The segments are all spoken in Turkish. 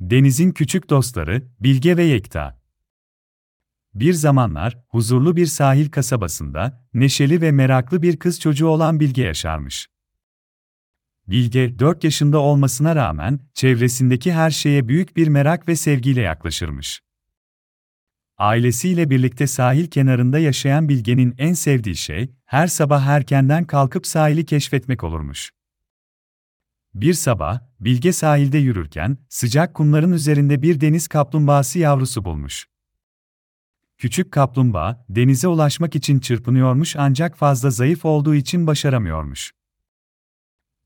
Deniz'in küçük dostları, Bilge ve Yekta. Bir zamanlar, huzurlu bir sahil kasabasında, neşeli ve meraklı bir kız çocuğu olan Bilge yaşarmış. Bilge, 4 yaşında olmasına rağmen, çevresindeki her şeye büyük bir merak ve sevgiyle yaklaşırmış. Ailesiyle birlikte sahil kenarında yaşayan Bilge'nin en sevdiği şey, her sabah erkenden kalkıp sahili keşfetmek olurmuş. Bir sabah, Bilge sahilde yürürken, sıcak kumların üzerinde bir deniz kaplumbağası yavrusu bulmuş. Küçük kaplumbağa, denize ulaşmak için çırpınıyormuş ancak fazla zayıf olduğu için başaramıyormuş.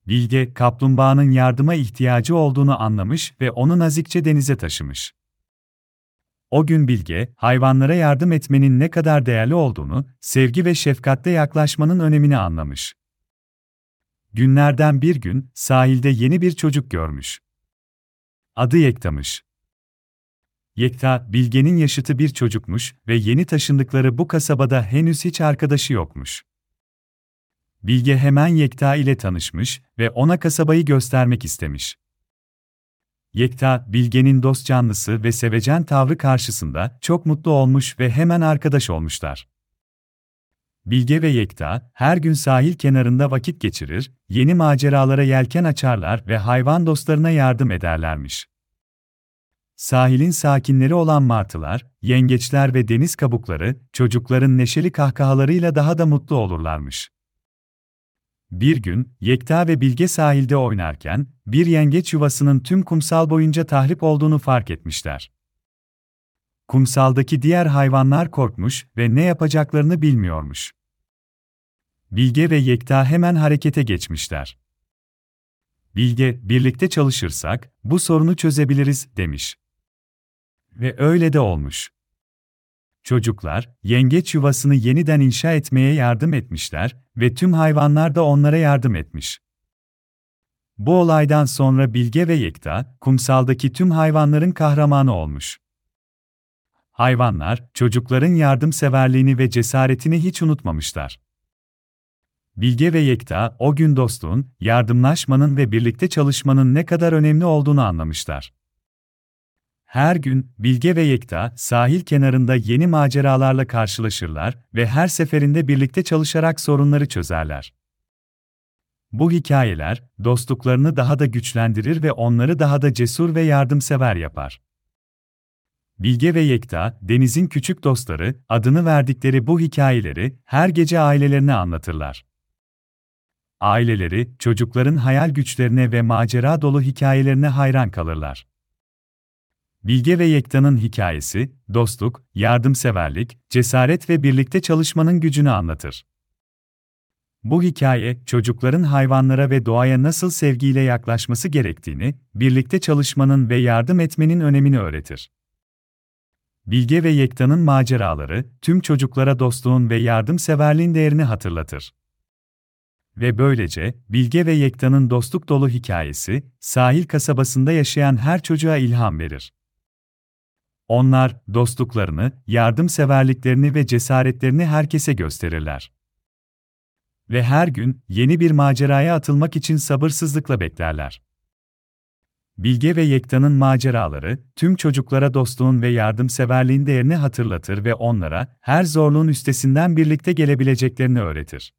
Bilge, kaplumbağanın yardıma ihtiyacı olduğunu anlamış ve onu nazikçe denize taşımış. O gün Bilge, hayvanlara yardım etmenin ne kadar değerli olduğunu, sevgi ve şefkatle yaklaşmanın önemini anlamış. Günlerden bir gün, sahilde yeni bir çocuk görmüş. Adı Yekta'mış. Yekta, Bilge'nin yaşıtı bir çocukmuş ve yeni taşındıkları bu kasabada henüz hiç arkadaşı yokmuş. Bilge hemen Yekta ile tanışmış ve ona kasabayı göstermek istemiş. Yekta, Bilge'nin dost canlısı ve sevecen tavrı karşısında çok mutlu olmuş ve hemen arkadaş olmuşlar. Bilge ve Yekta, her gün sahil kenarında vakit geçirir, yeni maceralara yelken açarlar ve hayvan dostlarına yardım ederlermiş. Sahilin sakinleri olan martılar, yengeçler ve deniz kabukları, çocukların neşeli kahkahalarıyla daha da mutlu olurlarmış. Bir gün, Yekta ve Bilge sahilde oynarken, bir yengeç yuvasının tüm kumsal boyunca tahrip olduğunu fark etmişler. Kumsaldaki diğer hayvanlar korkmuş ve ne yapacaklarını bilmiyormuş. Bilge ve Yekta hemen harekete geçmişler. Bilge, birlikte çalışırsak bu sorunu çözebiliriz demiş. Ve öyle de olmuş. Çocuklar, yengeç yuvasını yeniden inşa etmeye yardım etmişler ve tüm hayvanlar da onlara yardım etmiş. Bu olaydan sonra Bilge ve Yekta, kumsaldaki tüm hayvanların kahramanı olmuş. Hayvanlar, çocukların yardımseverliğini ve cesaretini hiç unutmamışlar. Bilge ve Yekta, o gün dostluğun, yardımlaşmanın ve birlikte çalışmanın ne kadar önemli olduğunu anlamışlar. Her gün Bilge ve Yekta sahil kenarında yeni maceralarla karşılaşırlar ve her seferinde birlikte çalışarak sorunları çözerler. Bu hikayeler dostluklarını daha da güçlendirir ve onları daha da cesur ve yardımsever yapar. Bilge ve Yekta, Deniz'in küçük dostları, adını verdikleri bu hikayeleri her gece ailelerine anlatırlar. Aileleri, çocukların hayal güçlerine ve macera dolu hikayelerine hayran kalırlar. Bilge ve Yekta'nın hikayesi, dostluk, yardımseverlik, cesaret ve birlikte çalışmanın gücünü anlatır. Bu hikaye, çocukların hayvanlara ve doğaya nasıl sevgiyle yaklaşması gerektiğini, birlikte çalışmanın ve yardım etmenin önemini öğretir. Bilge ve Yekta'nın maceraları, tüm çocuklara dostluğun ve yardımseverliğin değerini hatırlatır. Ve böylece, Bilge ve Yekta'nın dostluk dolu hikayesi, sahil kasabasında yaşayan her çocuğa ilham verir. Onlar, dostluklarını, yardımseverliklerini ve cesaretlerini herkese gösterirler. Ve her gün, yeni bir maceraya atılmak için sabırsızlıkla beklerler. Bilge ve Yekta'nın maceraları, tüm çocuklara dostluğun ve yardımseverliğin değerini hatırlatır ve onlara, her zorluğun üstesinden birlikte gelebileceklerini öğretir.